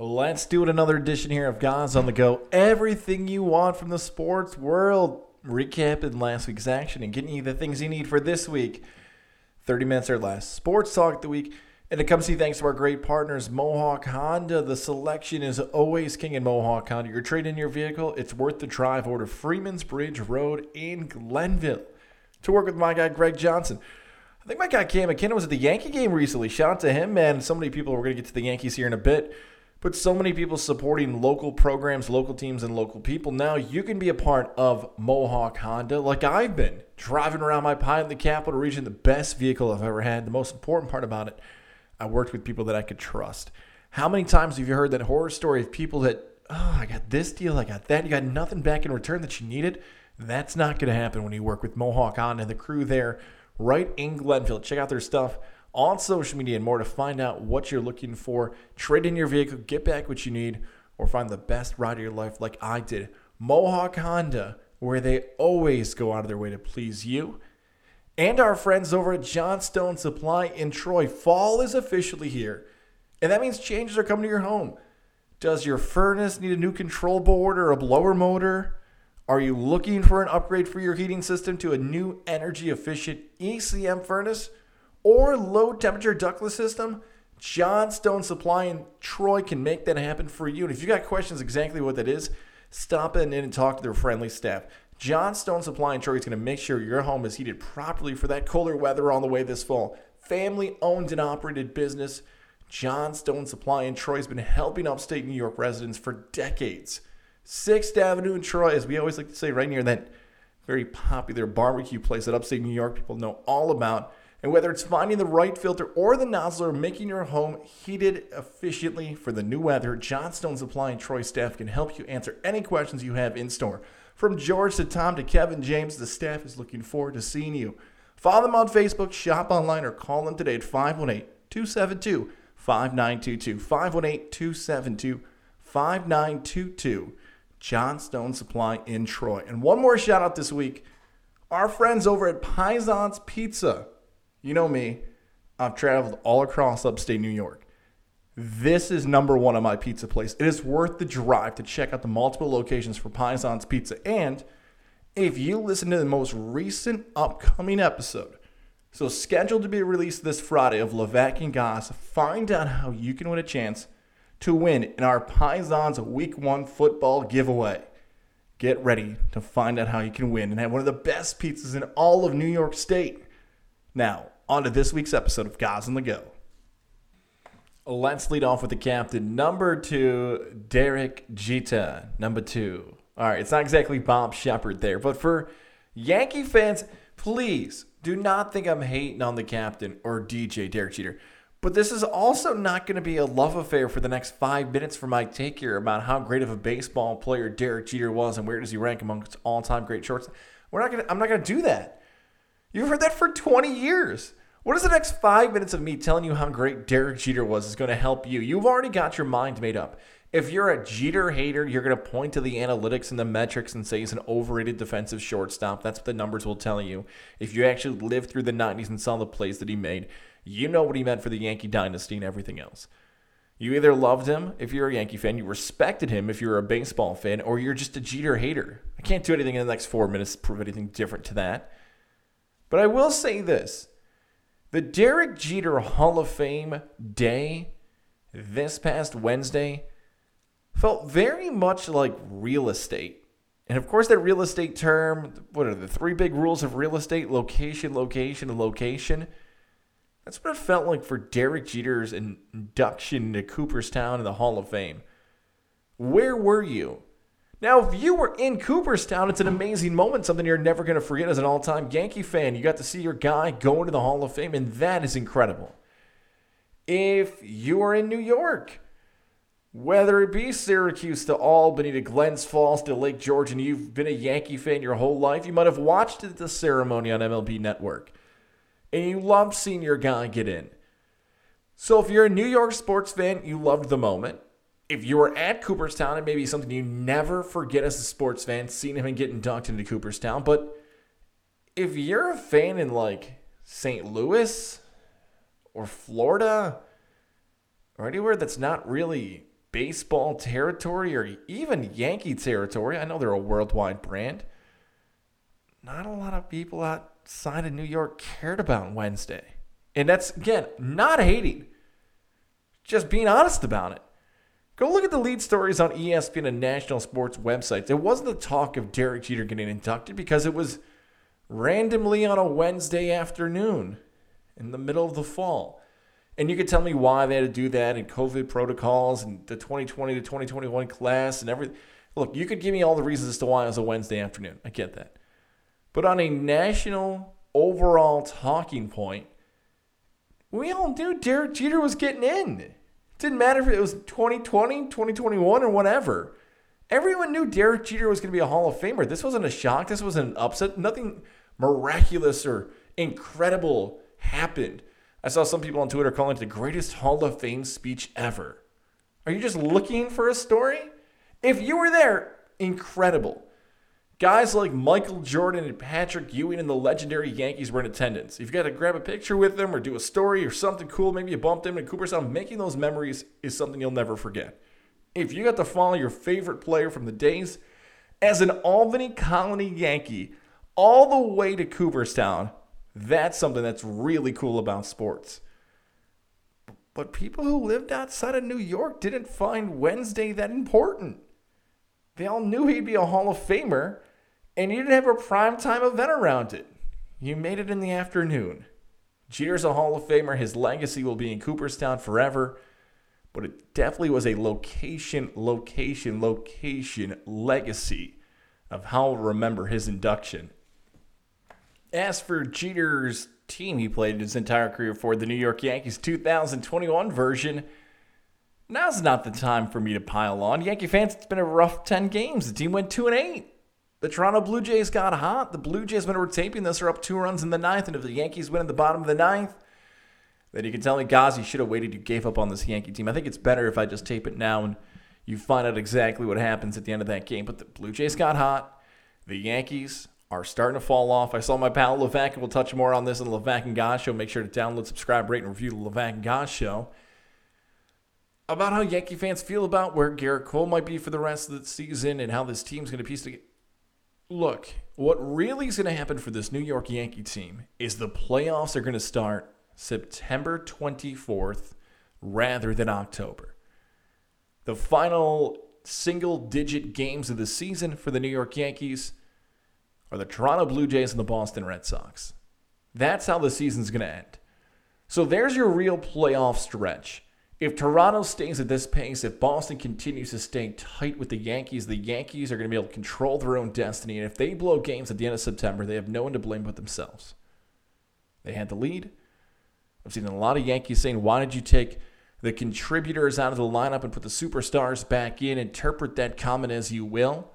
Let's do it another edition here of Guys on the Go. Everything you want from the sports world. Recapping last week's action and getting you the things you need for this week. 30 minutes or less. Sports talk of the week. And it comes to you thanks to our great partners, Mohawk Honda. The selection is always king in Mohawk Honda. You're trading your vehicle, it's worth the drive to Freeman's Bridge Road in Glenville to work with my guy, Greg Johnson. I think my guy Cam McKinnon was at the Yankee game recently. Shout out to him, man. So many people, we're going to get to the Yankees here in a bit but so many people supporting local programs, local teams, and local people. Now you can be a part of Mohawk Honda like I've been, driving around my pie in the capital region, the best vehicle I've ever had. The most important part about it, I worked with people that I could trust. How many times have you heard that horror story of people that, oh, I got this deal, I got that, you got nothing back in return that you needed? That's not going to happen when you work with Mohawk Honda and the crew there right in Glenville. Check out their stuff on social media and more to find out what you're looking for. Trade in your vehicle, get back what you need, or find the best ride of your life like I did. Mohawk Honda, where they always go out of their way to please you. And our friends over at Johnstone Supply in Troy. Fall is officially here, and that means changes are coming to your home. Does your furnace need a new control board or a blower motor? Are you looking for an upgrade for your heating system to a new energy efficient ECM furnace? Or low temperature ductless system, Johnstone Supply in Troy can make that happen for you. And if you got questions exactly what that is, stop in and talk to their friendly staff. Johnstone Supply in Troy is going to make sure your home is heated properly for that colder weather on the way this fall. Family owned and operated business. Johnstone Supply in Troy has been helping upstate New York residents for decades. 6th Avenue in Troy, as we always like to say, right near that very popular barbecue place that upstate New York people know all about. And whether it's finding the right filter or the nozzle or making your home heated efficiently for the new weather, Johnstone Supply and Troy staff can help you answer any questions you have in store. From George to Tom to Kevin James, the staff is looking forward to seeing you. Follow them on Facebook, shop online, or call them today at 518 272 5922. 518 272 5922. Johnstone Supply in Troy. And one more shout out this week our friends over at Pison's Pizza. You know me, I've traveled all across upstate New York. This is number one on my pizza place. It is worth the drive to check out the multiple locations for Pison's Pizza. And if you listen to the most recent upcoming episode, so scheduled to be released this Friday of Levac and Goz, find out how you can win a chance to win in our Pisons Week 1 football giveaway. Get ready to find out how you can win and have one of the best pizzas in all of New York State. Now, on to this week's episode of Guys on the Go. Let's lead off with the captain. Number two, Derek Jeter. Number two. All right, it's not exactly Bob Sheppard there, but for Yankee fans, please do not think I'm hating on the captain or DJ Derek Jeter. But this is also not going to be a love affair for the next five minutes for my Take here about how great of a baseball player Derek Jeter was and where does he rank amongst all-time great shorts. We're not going. I'm not going to do that. You've heard that for 20 years. What is the next five minutes of me telling you how great Derek Jeter was is going to help you? You've already got your mind made up. If you're a Jeter hater, you're going to point to the analytics and the metrics and say he's an overrated defensive shortstop. That's what the numbers will tell you. If you actually lived through the 90s and saw the plays that he made, you know what he meant for the Yankee dynasty and everything else. You either loved him if you're a Yankee fan, you respected him if you're a baseball fan, or you're just a Jeter hater. I can't do anything in the next four minutes to prove anything different to that. But I will say this the Derek Jeter Hall of Fame day this past Wednesday felt very much like real estate. And of course, that real estate term, what are the three big rules of real estate? Location, location, and location. That's what it felt like for Derek Jeter's induction into Cooperstown in the Hall of Fame. Where were you? Now, if you were in Cooperstown, it's an amazing moment, something you're never going to forget as an all time Yankee fan. You got to see your guy go into the Hall of Fame, and that is incredible. If you are in New York, whether it be Syracuse to Albany to Glens Falls to Lake George, and you've been a Yankee fan your whole life, you might have watched the ceremony on MLB Network, and you loved seeing your guy get in. So if you're a New York sports fan, you loved the moment if you were at Cooperstown, it may be something you never forget as a sports fan, seeing him and getting dunked into Cooperstown. But if you're a fan in like St. Louis or Florida or anywhere that's not really baseball territory or even Yankee territory. I know they're a worldwide brand. Not a lot of people outside of New York cared about Wednesday. And that's, again, not hating, just being honest about it. Go look at the lead stories on ESPN and national sports websites. It wasn't the talk of Derek Jeter getting inducted because it was randomly on a Wednesday afternoon in the middle of the fall. And you could tell me why they had to do that and COVID protocols and the 2020 to 2021 class and everything. Look, you could give me all the reasons as to why it was a Wednesday afternoon. I get that. But on a national overall talking point, we all knew Derek Jeter was getting in. Didn't matter if it was 2020, 2021, or whatever. Everyone knew Derek Jeter was going to be a Hall of Famer. This wasn't a shock. This wasn't an upset. Nothing miraculous or incredible happened. I saw some people on Twitter calling it the greatest Hall of Fame speech ever. Are you just looking for a story? If you were there, incredible. Guys like Michael Jordan and Patrick Ewing and the legendary Yankees were in attendance. If you got to grab a picture with them or do a story or something cool, maybe you bumped them in Cooperstown, making those memories is something you'll never forget. If you got to follow your favorite player from the days as an Albany Colony Yankee all the way to Cooperstown, that's something that's really cool about sports. But people who lived outside of New York didn't find Wednesday that important. They all knew he'd be a Hall of Famer, and you didn't have a primetime event around it. You made it in the afternoon. Jeter's a Hall of Famer. His legacy will be in Cooperstown forever. But it definitely was a location, location, location legacy of how we'll remember his induction. As for Jeter's team he played his entire career for, the New York Yankees 2021 version, now's not the time for me to pile on. Yankee fans, it's been a rough 10 games. The team went 2 and 8. The Toronto Blue Jays got hot. The Blue Jays, when we're taping this, are up two runs in the ninth. And if the Yankees win at the bottom of the ninth, then you can tell me, guys, you should have waited. You gave up on this Yankee team. I think it's better if I just tape it now and you find out exactly what happens at the end of that game. But the Blue Jays got hot. The Yankees are starting to fall off. I saw my pal Levac, and we'll touch more on this in the Levac and Goz show. Make sure to download, subscribe, rate, and review the Levac and Goz show. About how Yankee fans feel about where Gerrit Cole might be for the rest of the season and how this team's going to piece together. Look, what really is going to happen for this New York Yankee team is the playoffs are going to start September 24th rather than October. The final single digit games of the season for the New York Yankees are the Toronto Blue Jays and the Boston Red Sox. That's how the season's going to end. So there's your real playoff stretch. If Toronto stays at this pace, if Boston continues to stay tight with the Yankees, the Yankees are going to be able to control their own destiny. And if they blow games at the end of September, they have no one to blame but themselves. They had the lead. I've seen a lot of Yankees saying, why did you take the contributors out of the lineup and put the superstars back in? Interpret that comment as you will.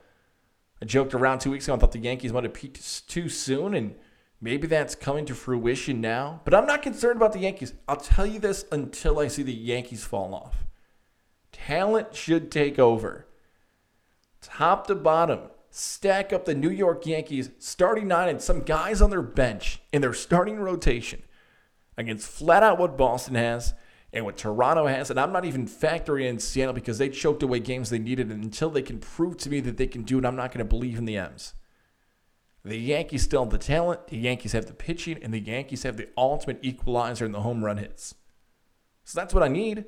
I joked around two weeks ago. I thought the Yankees might have peaked too soon, and maybe that's coming to fruition now. But I'm not concerned about the Yankees. I'll tell you this until I see the Yankees fall off. Talent should take over. Top to bottom, stack up the New York Yankees starting nine and some guys on their bench in their starting rotation against flat out what Boston has and what Toronto has, and I'm not even factoring in Seattle because they choked away games they needed, and until they can prove to me that they can do it, I'm not going to believe in the M's. The Yankees still have the talent, the Yankees have the pitching, and the Yankees have the ultimate equalizer in the home run hits. So that's what I need,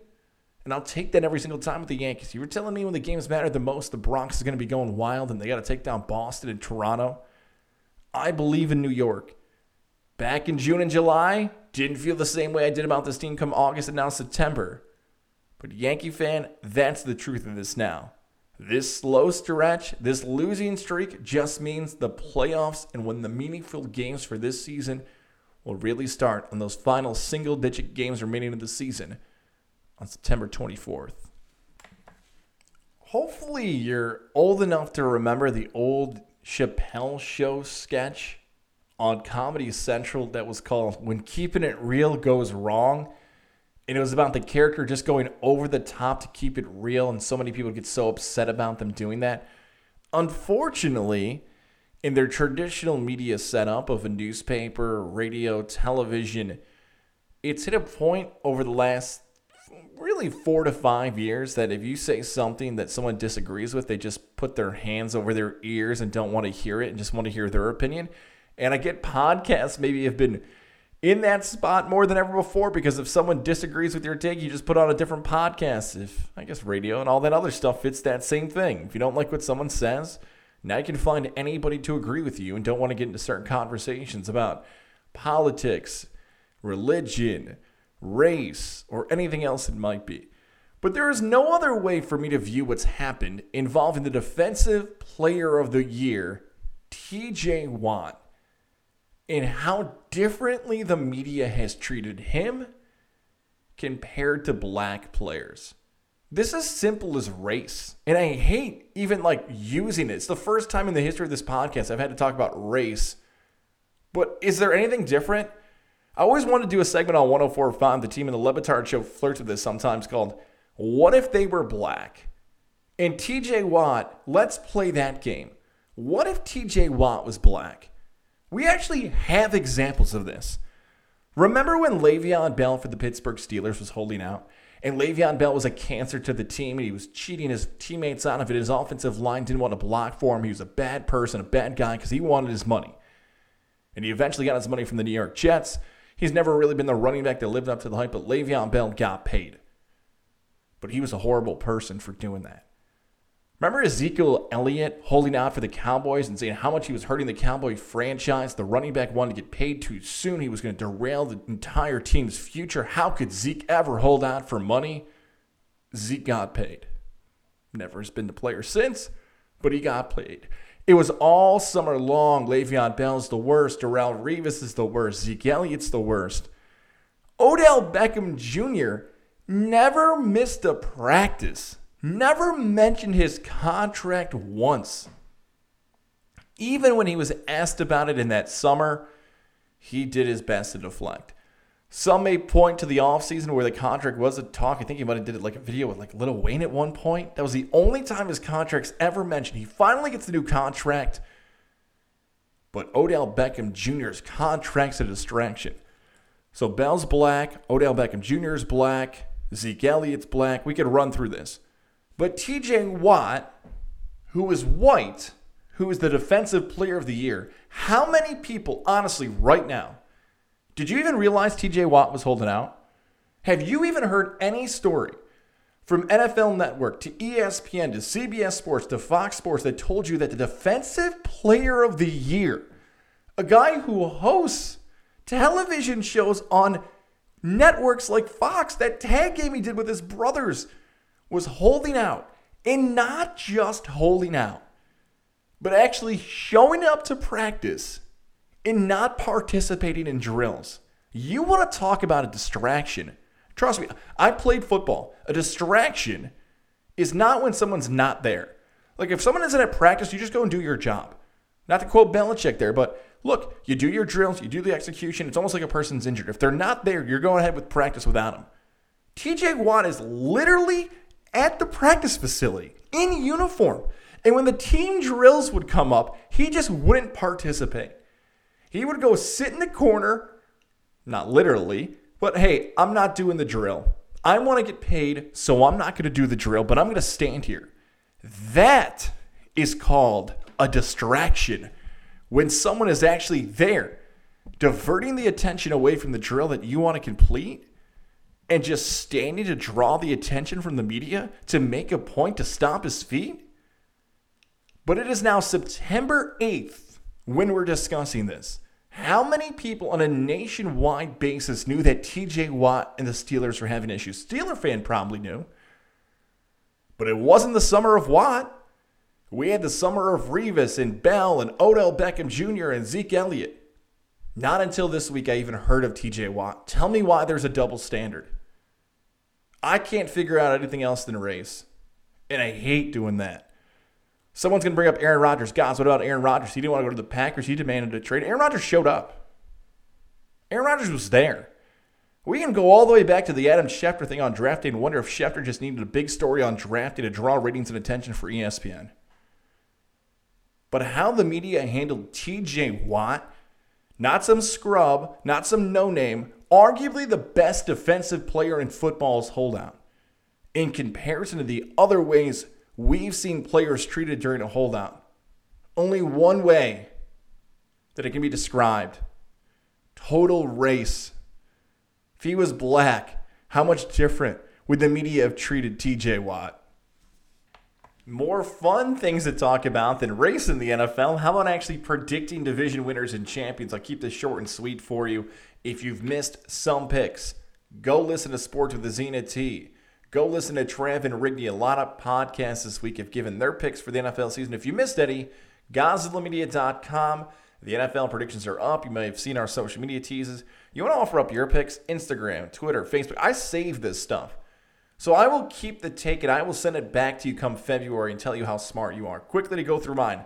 and I'll take that every single time with the Yankees. You were telling me when the games matter the most, the Bronx is going to be going wild, and they got to take down Boston and Toronto. I believe in New York. Back in June and July, didn't feel the same way I did about this team come August and now September. But Yankee fan, that's the truth of this now. This slow stretch, this losing streak just means the playoffs and when the meaningful games for this season will really start on those final single digit games remaining of the season on September 24th. Hopefully, you're old enough to remember the old Chappelle show sketch on Comedy Central that was called When Keeping It Real Goes Wrong. And it was about the character just going over the top to keep it real, and so many people get so upset about them doing that. Unfortunately, in their traditional media setup of a newspaper, radio, television, it's hit a point over the last really four to five years that if you say something that someone disagrees with, they just put their hands over their ears and don't want to hear it and just want to hear their opinion. And I get podcasts maybe have been in that spot more than ever before because if someone disagrees with your take, you just put on a different podcast. If I guess radio and all that other stuff fits that same thing. If you don't like what someone says, now you can find anybody to agree with you and don't want to get into certain conversations about politics, religion, race, or anything else it might be. But there is no other way for me to view what's happened involving the defensive player of the year, TJ Watt and how differently the media has treated him compared to black players. This is simple as race. And I hate even like using it. It's the first time in the history of this podcast I've had to talk about race. But is there anything different? I always wanted to do a segment on 104.5. The team in the Le Batard show flirts with this sometimes called What If They Were Black? And TJ Watt, let's play that game. What if TJ Watt was black? We actually have examples of this. Remember when Le'Veon Bell for the Pittsburgh Steelers was holding out? And Le'Veon Bell was a cancer to the team, and he was cheating his teammates out of it. His offensive line didn't want to block for him. He was a bad person, a bad guy, because he wanted his money. And he eventually got his money from the New York Jets. He's never really been the running back that lived up to the hype, but Le'Veon Bell got paid. But he was a horrible person for doing that. Remember Ezekiel Elliott holding out for the Cowboys and saying how much he was hurting the Cowboy franchise? The running back wanted to get paid too soon. He was going to derail the entire team's future. How could Zeke ever hold out for money? Zeke got paid. Never has been the player since, but he got paid. It was all summer long. Le'Veon Bell's the worst. Darrelle Revis is the worst. Zeke Elliott's the worst. Odell Beckham Jr. never missed a practice never mentioned his contract once. Even when he was asked about it in that summer, he did his best to deflect. Some may point to the offseason where the contract was a talk. I think he might have did it like a video with like Lil Wayne at one point. That was the only time his contract's ever mentioned. He finally gets the new contract. But Odell Beckham Jr.'s contract's a distraction. So Bell's black, Odell Beckham Jr. is black, Zeke Elliott's black. We could run through this. But TJ Watt, who is white, who is the defensive player of the year, how many people, honestly, right now, did you even realize TJ Watt was holding out? Have you even heard any story from NFL Network to ESPN to CBS Sports to Fox Sports that told you that the defensive player of the year, a guy who hosts television shows on networks like Fox, that tag game he did with his brothers, was holding out and not just holding out, but actually showing up to practice and not participating in drills. You want to talk about a distraction. Trust me, I played football. A distraction is not when someone's not there. Like if someone isn't at practice, you just go and do your job. Not to quote Belichick there, but look, you do your drills, you do the execution. It's almost like a person's injured. If they're not there, you're going ahead with practice without them. TJ Watt is literally at the practice facility in uniform. And when the team drills would come up, he just wouldn't participate. He would go sit in the corner, not literally, but hey, I'm not doing the drill. I want to get paid, so I'm not going to do the drill, but I'm going to stand here. That is called a distraction when someone is actually there, diverting the attention away from the drill that you want to complete and just standing to draw the attention from the media to make a point to stomp his feet? But it is now September 8th when we're discussing this. How many people on a nationwide basis knew that TJ Watt and the Steelers were having issues? Steeler fan probably knew. But it wasn't the summer of Watt. We had the summer of Revis and Bell and Odell Beckham Jr. and Zeke Elliott. Not until this week I even heard of TJ Watt. Tell me why there's a double standard. I can't figure out anything else than race. And I hate doing that. Someone's going to bring up Aaron Rodgers. Guys, what about Aaron Rodgers? He didn't want to go to the Packers. He demanded a trade. Aaron Rodgers showed up. Aaron Rodgers was there. We can go all the way back to the Adam Schefter thing on draft day and wonder if Schefter just needed a big story on draft day to draw ratings and attention for ESPN. But how the media handled TJ Watt, not some scrub, not some no name, arguably the best defensive player in football's holdout. in comparison to the other ways we've seen players treated during a holdout. Only one way that it can be described total race. If he was black, how much different would the media have treated TJ Watt? More fun things to talk about than race in the NFL. How about actually predicting division winners and champions? I'll keep this short and sweet for you. If you've missed some picks, go listen to Sports with the Zena T. Go listen to Trav and Rigney. A lot of podcasts this week have given their picks for the NFL season. If you missed any, GodzillaMedia.com. The NFL predictions are up. You may have seen our social media teases. You want to offer up your picks? Instagram, Twitter, Facebook. I save this stuff. So I will keep the take and I will send it back to you come February and tell you how smart you are. Quickly to go through mine.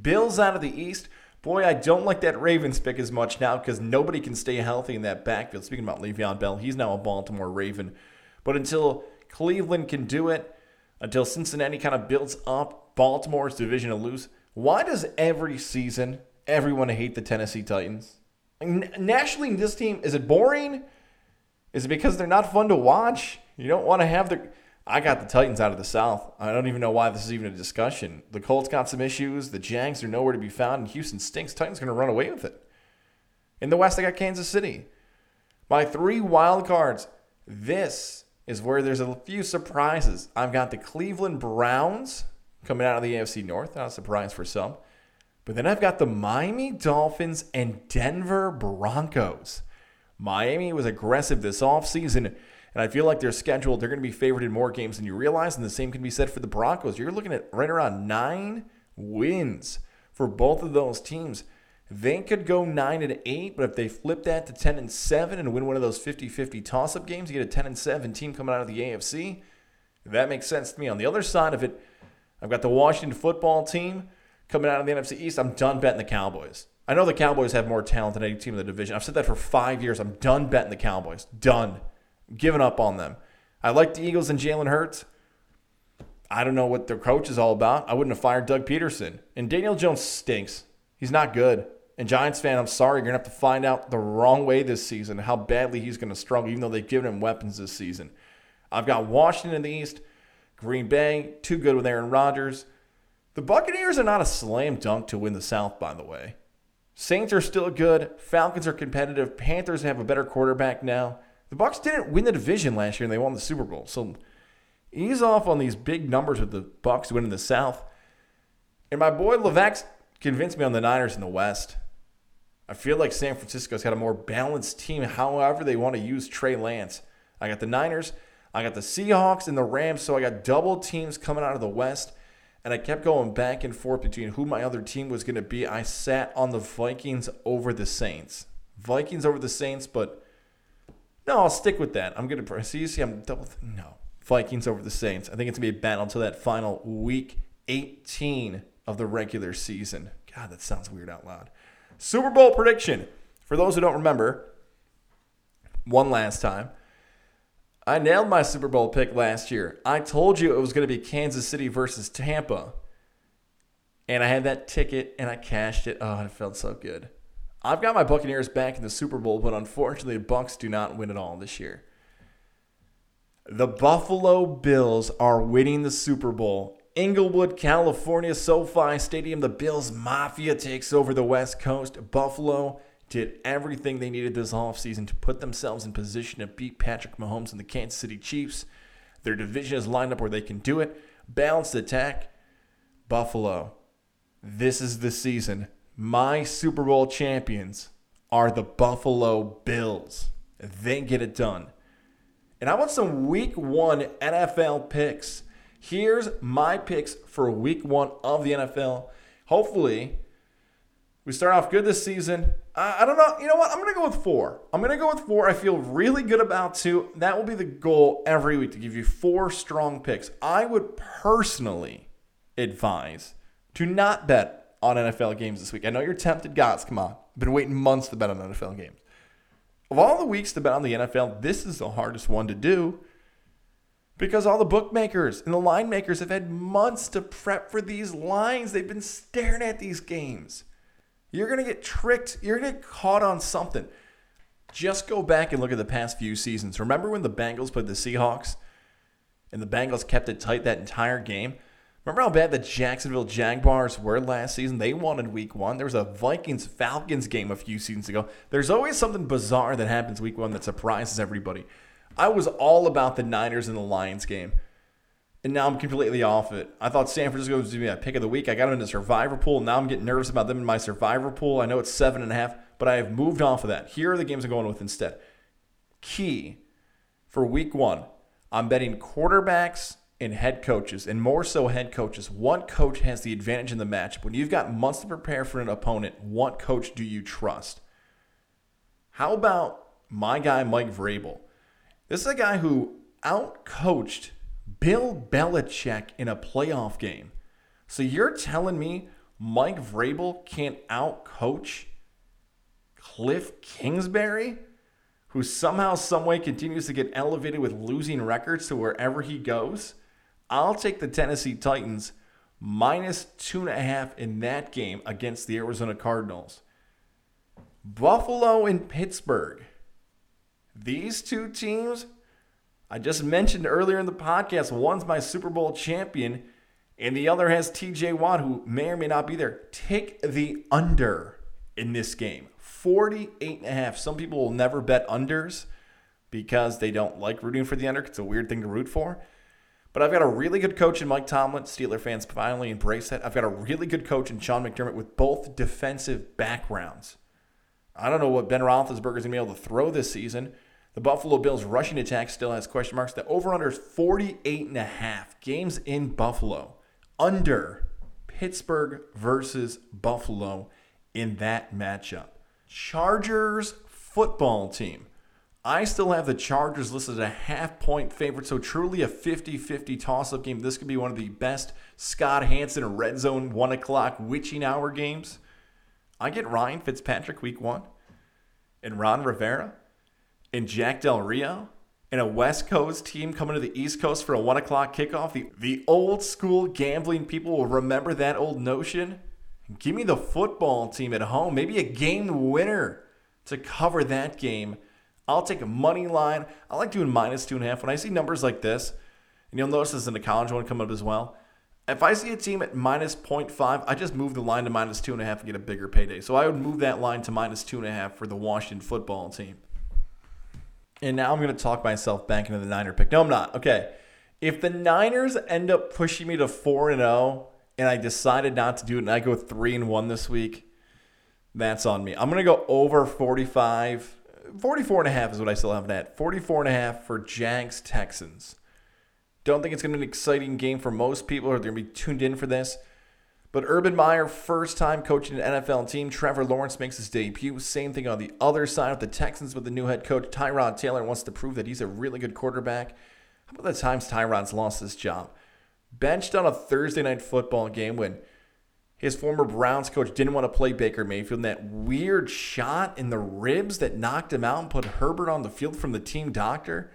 Bills out of the East. Boy, I don't like that Ravens pick as much now because nobody can stay healthy in that backfield. Speaking about Le'Veon Bell, he's now a Baltimore Raven. But until Cleveland can do it, until Cincinnati kind of builds up Baltimore's division to lose, why does every season everyone hate the Tennessee Titans? nationally, this team, is it boring? Is it because they're not fun to watch? You don't want to have the. I got the Titans out of the South. I don't even know why this is even a discussion. The Colts got some issues. The Jags are nowhere to be found, and Houston stinks. Titans going to run away with it. In the West, I got Kansas City. My three wild cards. This is where there's a few surprises. I've got the Cleveland Browns coming out of the AFC North. Not a surprise for some. But then I've got the Miami Dolphins and Denver Broncos. Miami was aggressive this offseason and I feel like they're scheduled, they're going to be favored in more games than you realize. And the same can be said for the Broncos. You're looking at right around nine wins for both of those teams. They could go 9 and 8, but if they flip that to 10 and 7 and win one of those 50-50 toss-up games, you get a 10 and 7 team coming out of the AFC. That makes sense to me. On the other side of it, I've got the Washington football team coming out of the NFC East. I'm done betting the Cowboys. I know the Cowboys have more talent than any team in the division. I've said that for five years. I'm done betting the Cowboys. Done given up on them. I like the Eagles and Jalen Hurts. I don't know what their coach is all about. I wouldn't have fired Doug Pederson. And Daniel Jones stinks. He's not good. And Giants fan, I'm sorry, you're to have to find out the wrong way this season how badly he's to struggle, even though they've given him weapons this season. I've got Washington in the East, Green Bay, too good with Aaron Rodgers. The Buccaneers are not a slam dunk to win the South, by the way. Saints are still good. Falcons are competitive. Panthers have a better quarterback now. The Bucks didn't win the division last year and they won the Super Bowl. So ease off on these big numbers with the Bucks winning the South. And my boy Levax convinced me on the Niners in the West. I feel like San Francisco's got a more balanced team, however they want to use Trey Lance. I got the Niners, I got the Seahawks and the Rams, so I got double teams coming out of the West. And I kept going back and forth between who my other team was going to be. I sat on the Vikings over the Saints. Vikings over the Saints, but no, I'll stick with that. I'm going to see. You see, I'm double. Th- no, Vikings over the Saints. I think it's going to be a battle until that final week 18 of the regular season. God, that sounds weird out loud. Super Bowl prediction. For those who don't remember, one last time. I nailed my Super Bowl pick last year. I told you it was going to be Kansas City versus Tampa. And I had that ticket and I cashed it. Oh, it felt so good. I've got my Buccaneers back in the Super Bowl, but unfortunately, the Bucks do not win it all this year. The Buffalo Bills are winning the Super Bowl. Inglewood, California, SoFi Stadium. The Bills Mafia takes over the West Coast. Buffalo did everything they needed this offseason to put themselves in position to beat Patrick Mahomes and the Kansas City Chiefs. Their division is lined up where they can do it. Balanced attack. Buffalo. This is the season my Super Bowl champions are the Buffalo Bills. They get it done. And I want some week one NFL picks. Here's my picks for week one of the NFL. Hopefully, we start off good this season. I, don't know. You know what? I'm going to go with four. I'm going to go with four. I feel really good about two. That will be the goal every week to give you four strong picks. I would personally advise to not bet on NFL games this week. I know you're tempted, guys. Come on. I've been waiting months to bet on NFL games. Of all the weeks to bet on the NFL, this is the hardest one to do because all the bookmakers and the line makers have had months to prep for these lines. They've been staring at these games. You're going to get tricked. You're going to get caught on something. Just go back and look at the past few seasons. Remember when the Bengals played the Seahawks? and the Bengals kept it tight that entire game. Remember how bad the Jacksonville Jaguars were last season? They in week one. There was a Vikings Falcons game a few seasons ago. There's always something bizarre that happens week one that surprises everybody. I was all about the Niners and the Lions game. And now I'm completely off it. I thought San Francisco was going to be a pick of the week. I got them in the survivor pool. Now I'm getting nervous about them in my survivor pool. I know it's seven and a half, but I have moved off of that. Here are the games I'm going with instead. Key for week one, I'm betting quarterbacks and head coaches, and more so head coaches. What coach has the advantage in the match? When you've got months to prepare for an opponent, what coach do you trust? How about my guy, Mike Vrabel? This is a guy who outcoached Bill Belichick in a playoff game. So you're telling me Mike Vrabel can't outcoach Cliff Kingsbury, who somehow, someway continues to get elevated with losing records to wherever he goes? I'll take the Tennessee Titans minus two and a half in that game against the Arizona Cardinals. Buffalo and Pittsburgh. These two teams, I just mentioned earlier in the podcast, one's my Super Bowl champion and the other has TJ Watt, who may or may not be there. Take the under in this game 48 and a half. Some people will never bet unders because they don't like rooting for the under. It's a weird thing to root for. But I've got a really good coach in Mike Tomlin. Steeler fans finally embrace that. I've got a really good coach in Sean McDermott with both defensive backgrounds. I don't know what Ben Roethlisberger is going to be able to throw this season. The Buffalo Bills rushing attack still has question marks. The over-under is 48 and a half. Games in Buffalo. Under Pittsburgh versus Buffalo in that matchup. Chargers football team. I still have the Chargers listed as a half point favorite, so truly a 50 50 toss up game. This could be one of the best Scott Hanson red zone one o'clock witching hour games. I get Ryan Fitzpatrick week one, and Ron Rivera, and Jack Del Rio, and a West Coast team coming to the East Coast for a one o'clock kickoff. The, the old school gambling people will remember that old notion. Give me the football team at home, maybe a game winner to cover that game I'll take a money line. I like doing minus two and a half. When I see numbers like this, and you'll notice this in the college one coming up as well. If I see a team at minus 0.5, I just move the line to minus two and a half and get a bigger payday. So I would move that line to minus two and a half for the Washington football team. And now I'm going to talk myself back into the Niner pick. No, I'm not. Okay. If the Niners end up pushing me to 4 and 0 and I decided not to do it and I go 3 and 1 this week, that's on me. I'm going to go over 45 44 and a half is what I still have at. 44 and a half for Jags Texans. Don't think it's going to be an exciting game for most people, or they're going to be tuned in for this. But Urban Meyer, first time coaching an NFL team. Trevor Lawrence makes his debut. Same thing on the other side of the Texans with the new head coach. Tyrod Taylor wants to prove that he's a really good quarterback. How about the times Tyrod's lost his job? Benched on a Thursday night football game when his former Browns coach didn't want to play Baker Mayfield. And that weird shot in the ribs that knocked him out and put Herbert on the field from the team doctor.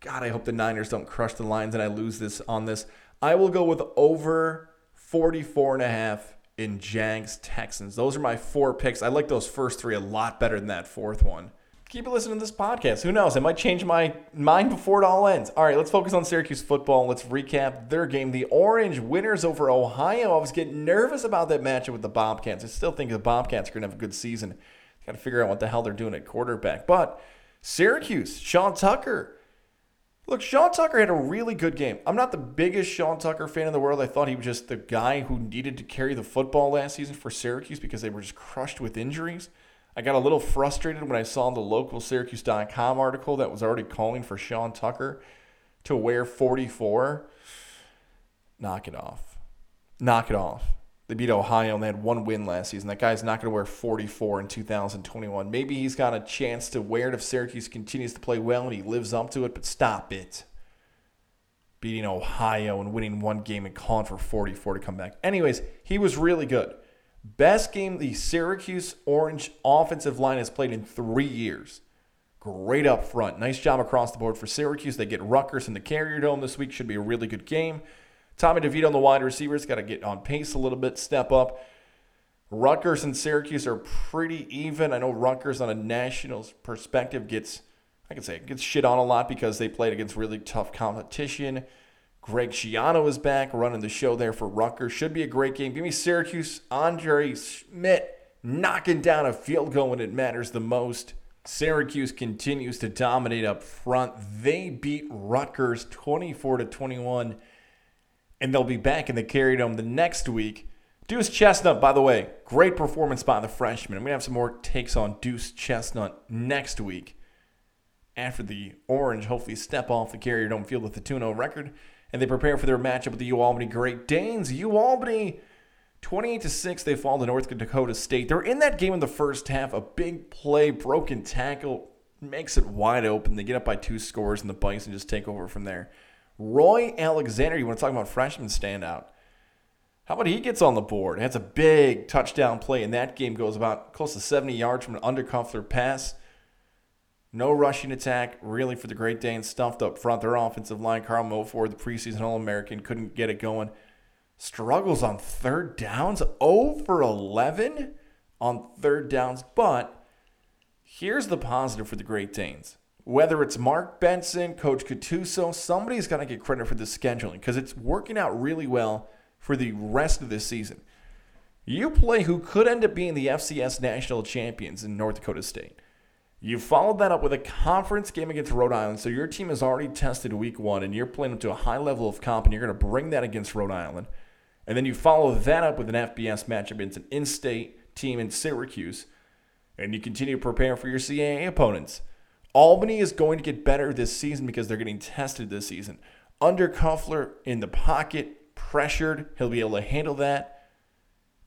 God, I hope the Niners don't crush the Lions and I lose this on this. I will go with over 44 and a half in Jags Texans. Those are my four picks. I like those first three a lot better than that fourth one keep listening to this podcast. Who knows? I might change my mind before it all ends. All right, let's focus on Syracuse football. Let's recap their game. The Orange winners over Ohio. I was getting nervous about that matchup with the Bobcats. I still think the Bobcats are going to have a good season. Got to figure out what the hell they're doing at quarterback. But Syracuse, Sean Tucker. Look, Sean Tucker had a really good game. I'm not the biggest Sean Tucker fan in the world. I thought he was just the guy who needed to carry the football last season for Syracuse because they were just crushed with injuries. I got a little frustrated when I saw the local Syracuse.com article that was already calling for Sean Tucker to wear 44. Knock it off. Knock it off. They beat Ohio and they had one win last season. That guy's not going to wear 44 in 2021. Maybe he's got a chance to wear it if Syracuse continues to play well and he lives up to it, but stop it. Beating Ohio and winning one game and calling for 44 to come back. Anyways, he was really good. Best game the Syracuse Orange offensive line has played in three years. Great up front. Nice job across the board for Syracuse. They get Rutgers in the Carrier Dome this week. Should be a really good game. Tommy DeVito on the wide receivers. Got to get on pace a little bit, step up. Rutgers and Syracuse are pretty even. I know Rutgers on a national perspective gets I can say it gets shit on a lot because they played against really tough competition. Greg Schiano is back running the show there for Rutgers. Should be a great game. Give me Syracuse. Andre Szmyt knocking down a field goal when it matters the most. Syracuse continues to dominate up front. They beat Rutgers 24 to 21, and they'll be back in the Carrier Dome the next week. Deuce Chestnut, by the way, great performance by the freshman. I'm going to have some more takes on Deuce Chestnut next week after the Orange hopefully step off the Carrier Dome field with a 2 0 record and they prepare for their matchup with the Albany Great Danes. Albany 28 to 6 they fall to North Dakota State. They're in that game in the first half. A big play, broken tackle makes it wide open. They get up by two scores and the Bison just take over from there. Roy Alexander, you want to talk about freshman standout? How about he gets on the board? That's a big touchdown play, and that game goes about close to 70 yards from an Undercuffler pass. No rushing attack, really, for the Great Danes. Stuffed up front. Their offensive line, Carl Milford, the preseason All American, couldn't get it going. Struggles on third downs. 0 for 11 on third downs. But here's the positive for the Great Danes. Whether it's Mark Benson, Coach Gattuso, somebody's got to get credit for the scheduling because it's working out really well for the rest of this season. You play who could end up being the FCS national champions in North Dakota State. You followed that up with a conference game against Rhode Island. So your team has already tested week one and you're playing up to a high level of comp and you're going to bring that against Rhode Island. And then you follow that up with an FBS matchup against an in state team in Syracuse. And you continue to prepare for your CAA opponents. Albany is going to get better this season because they're getting tested this season. Undercuffler in the pocket, pressured. He'll be able to handle that.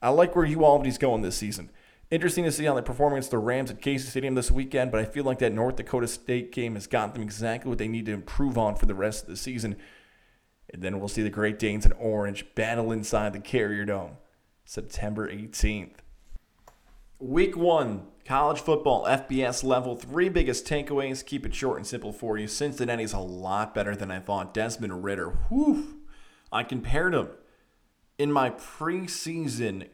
I like where you Albany's going this season. Interesting to see how they perform against the Rams at Casey Stadium this weekend, but I feel like that North Dakota State game has got them exactly what they need to improve on for the rest of the season. And then we'll see the Great Danes and Orange battle inside the Carrier Dome September 18th. Week one, college football, FBS level. Three biggest takeaways. Keep it short and simple for you. Cincinnati's a lot better than I thought. Desmond Ridder, whew. I compared him in my preseason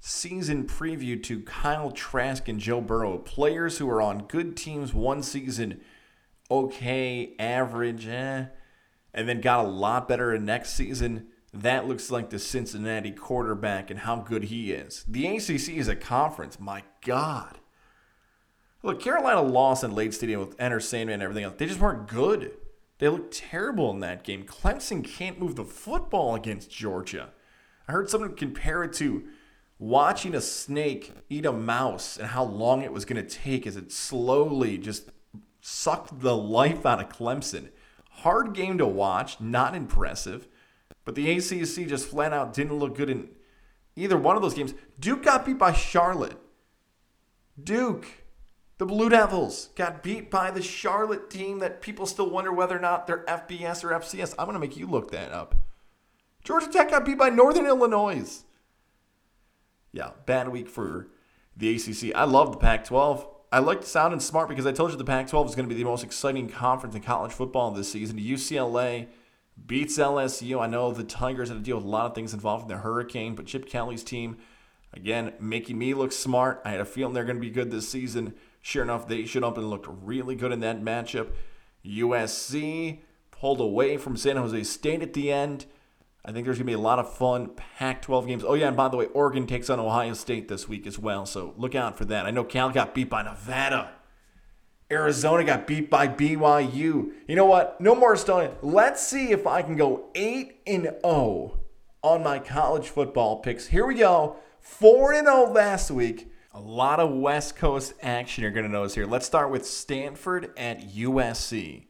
season preview to Kyle Trask and Joe Burrow, players who are on good teams one season, okay, average, eh, and then got a lot better in next season. That looks like the Cincinnati quarterback and how good he is. The ACC is a conference. My God. Look, Carolina lost in Lane Stadium with Enter and everything else. They just weren't good. They looked terrible in that game. Clemson can't move the football against Georgia. I heard someone compare it to watching a snake eat a mouse and how long it was going to take as it slowly just sucked the life out of Clemson. Hard game to watch, not impressive, but the ACC just flat out didn't look good in either one of those games. Duke got beat by Charlotte. Duke, the Blue Devils, got beat by the Charlotte team that people still wonder whether or not they're FBS or FCS. I'm going to make you look that up. Georgia Tech got beat by Northern Illinois yeah, bad week for the ACC. I love the Pac 12. I like sounding smart because I told you the Pac 12 is going to be the most exciting conference in college football this season. UCLA beats LSU. I know the Tigers had to deal with a lot of things involved in the hurricane, but Chip Kelly's team, again, making me look smart. I had a feeling they're going to be good this season. Sure enough, they showed up and looked really good in that matchup. USC pulled away from San Jose State at the end. I think there's going to be a lot of fun Pac 12 games. Oh, yeah, and by the way, Oregon takes on Ohio State this week as well, so look out for that. I know Cal got beat by Nevada. Arizona got beat by BYU. You know what? No more stalling. Let's see if I can go 8 and 0 on my college football picks. Here we go. 4 and 0 last week. A lot of West Coast action you're going to notice here. Let's start with Stanford at USC.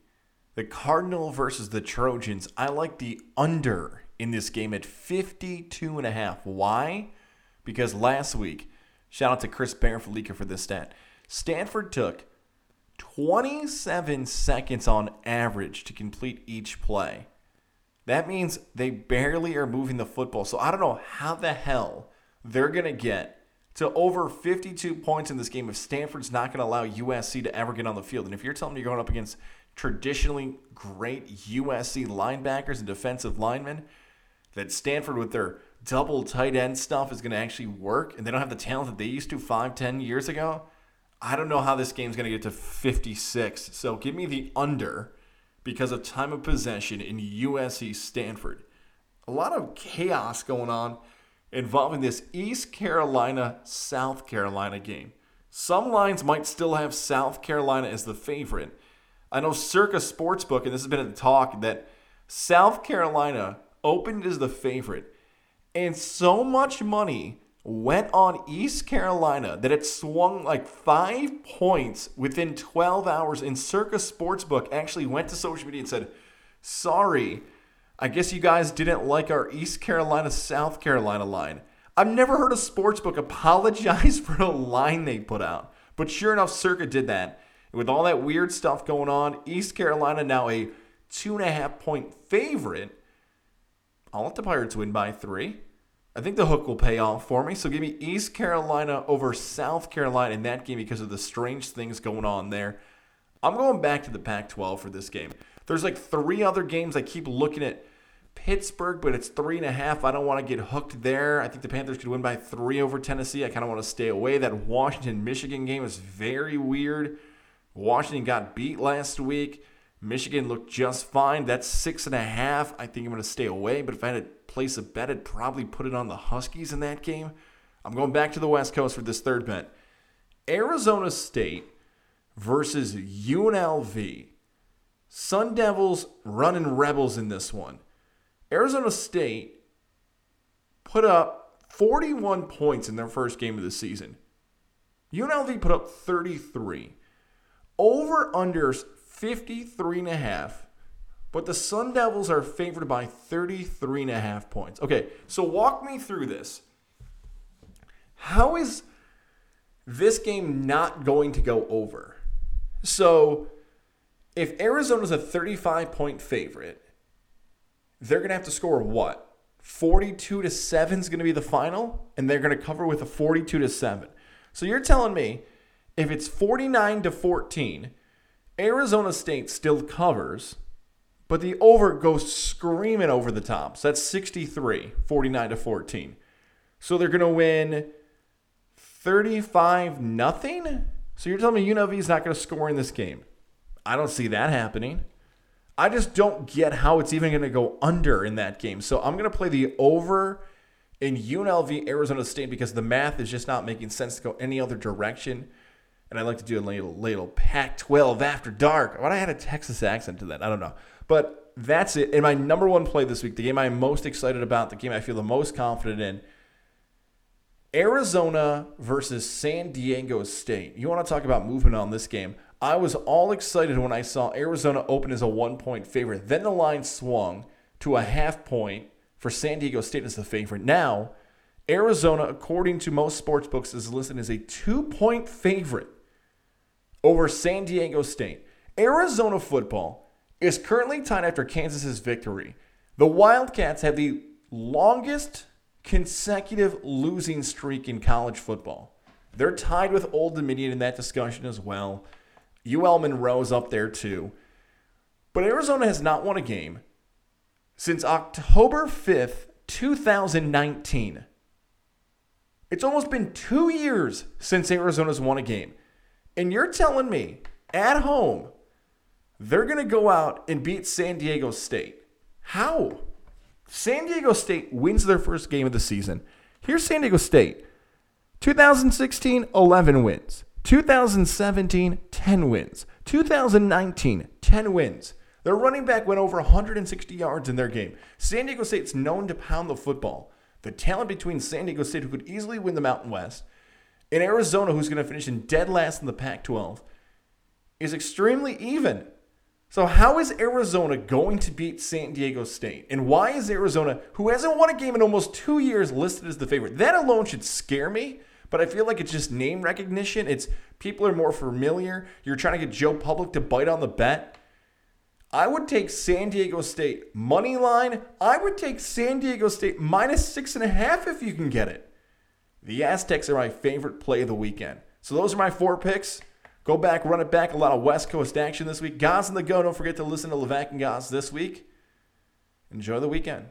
The Cardinal versus the Trojans. I like the under in this game at 52 and a half. Why? Because last week, shout out to Chris Bear Fallica for this stat. Stanford took 27 seconds on average to complete each play. That means they barely are moving the football. So I don't know how the hell they're going to get to over 52 points in this game if Stanford's not going to allow USC to ever get on the field. And if you're telling me you're going up against traditionally great USC linebackers and defensive linemen, that Stanford with their double tight end stuff is going to actually work and they don't have the talent that they used to five, ten years ago, I don't know how this game's going to get to 56. So give me the under because of time of possession in USC Stanford. A lot of chaos going on involving this East Carolina South Carolina game. Some lines might still have South Carolina as the favorite. I know Circa Sportsbook, and this has been a talk, that South Carolina opened as the favorite. And so much money went on East Carolina that it swung like five points within 12 hours. And Circa Sportsbook actually went to social media and said, Sorry, I guess you guys didn't like our East Carolina South Carolina line. I've never heard a sportsbook apologize for a line they put out. But sure enough, Circa did that. with all that weird stuff going on, East Carolina now a two and a half point favorite. I'll let the Pirates win by three. I think the hook will pay off for me. So give me East Carolina over South Carolina in that game because of the strange things going on there. I'm going back to the Pac 12 for this game. There's like three other games I keep looking at Pittsburgh, but it's three and a half. I don't want to get hooked there. I think the Panthers could win by three over Tennessee. I kind of want to stay away. That Washington Michigan game is very weird. Washington got beat last week. Michigan looked just fine. That's six and a half. I think I'm going to stay away. But if I had to place a bet, I'd probably put it on the Huskies in that game. I'm going back to the West Coast for this third bet. Arizona State versus UNLV. Sun Devils running Rebels in this one. Arizona State put up 41 points in their first game of the season. UNLV put up 33. Over unders 53 and a half. But the Sun Devils are favored by 33 and a half points. Okay, so walk me through this. How is this game not going to go over? So, if Arizona's a 35 point favorite, they're going to have to score what? 42 to 7 is going to be the final, and they're going to cover with a 42 to 7. So you're telling me if it's 49 to 14, Arizona State still covers, but the over goes screaming over the top. So that's 63, 49 to 14. So they're going to win 35 nothing. So you're telling me UNLV is not going to score in this game? I don't see that happening. I just don't get how it's even going to go under in that game. So I'm going to play the over in UNLV Arizona State because the math is just not making sense to go any other direction. And I like to do a little, little Pac 12 after dark. Why I had a Texas accent to that? I don't know. But that's it. In my number one play this week, the game I'm most excited about, the game I feel the most confident in, Arizona versus San Diego State. You want to talk about movement on this game? I was all excited when I saw Arizona open as a one point favorite. Then the line swung to a half point for San Diego State as the favorite. Now, Arizona, according to most sports books, is listed as a two point favorite over San Diego State. Arizona football is currently tied after Kansas's victory. The Wildcats have the longest consecutive losing streak in college football. They're tied with Old Dominion in that discussion as well. UL Monroe's up there too. But Arizona has not won a game since October 5th, 2019. It's almost been two years since Arizona's won a game. And you're telling me at home, they're going to go out and beat San Diego State. How? San Diego State wins their first game of the season. Here's San Diego State 2016, 11 wins. 2017, 10 wins. 2019, 10 wins. Their running back went over 160 yards in their game. San Diego State's known to pound the football. The talent between San Diego State, who could easily win the Mountain West, and Arizona, who's going to finish in dead last in the Pac 12, is extremely even. So, how is Arizona going to beat San Diego State? And why is Arizona, who hasn't won a game in almost two years, listed as the favorite? That alone should scare me but I feel like it's just name recognition. It's people are more familiar. You're trying to get Joe Public to bite on the bet. I would take San Diego State money line. I would take San Diego State minus six and a half if you can get it. The Aztecs are my favorite play of the weekend. So those are my four picks. Go back, run it back. A lot of West Coast action this week. Goz on the go. Don't forget to listen to Levac and Goz this week. Enjoy the weekend.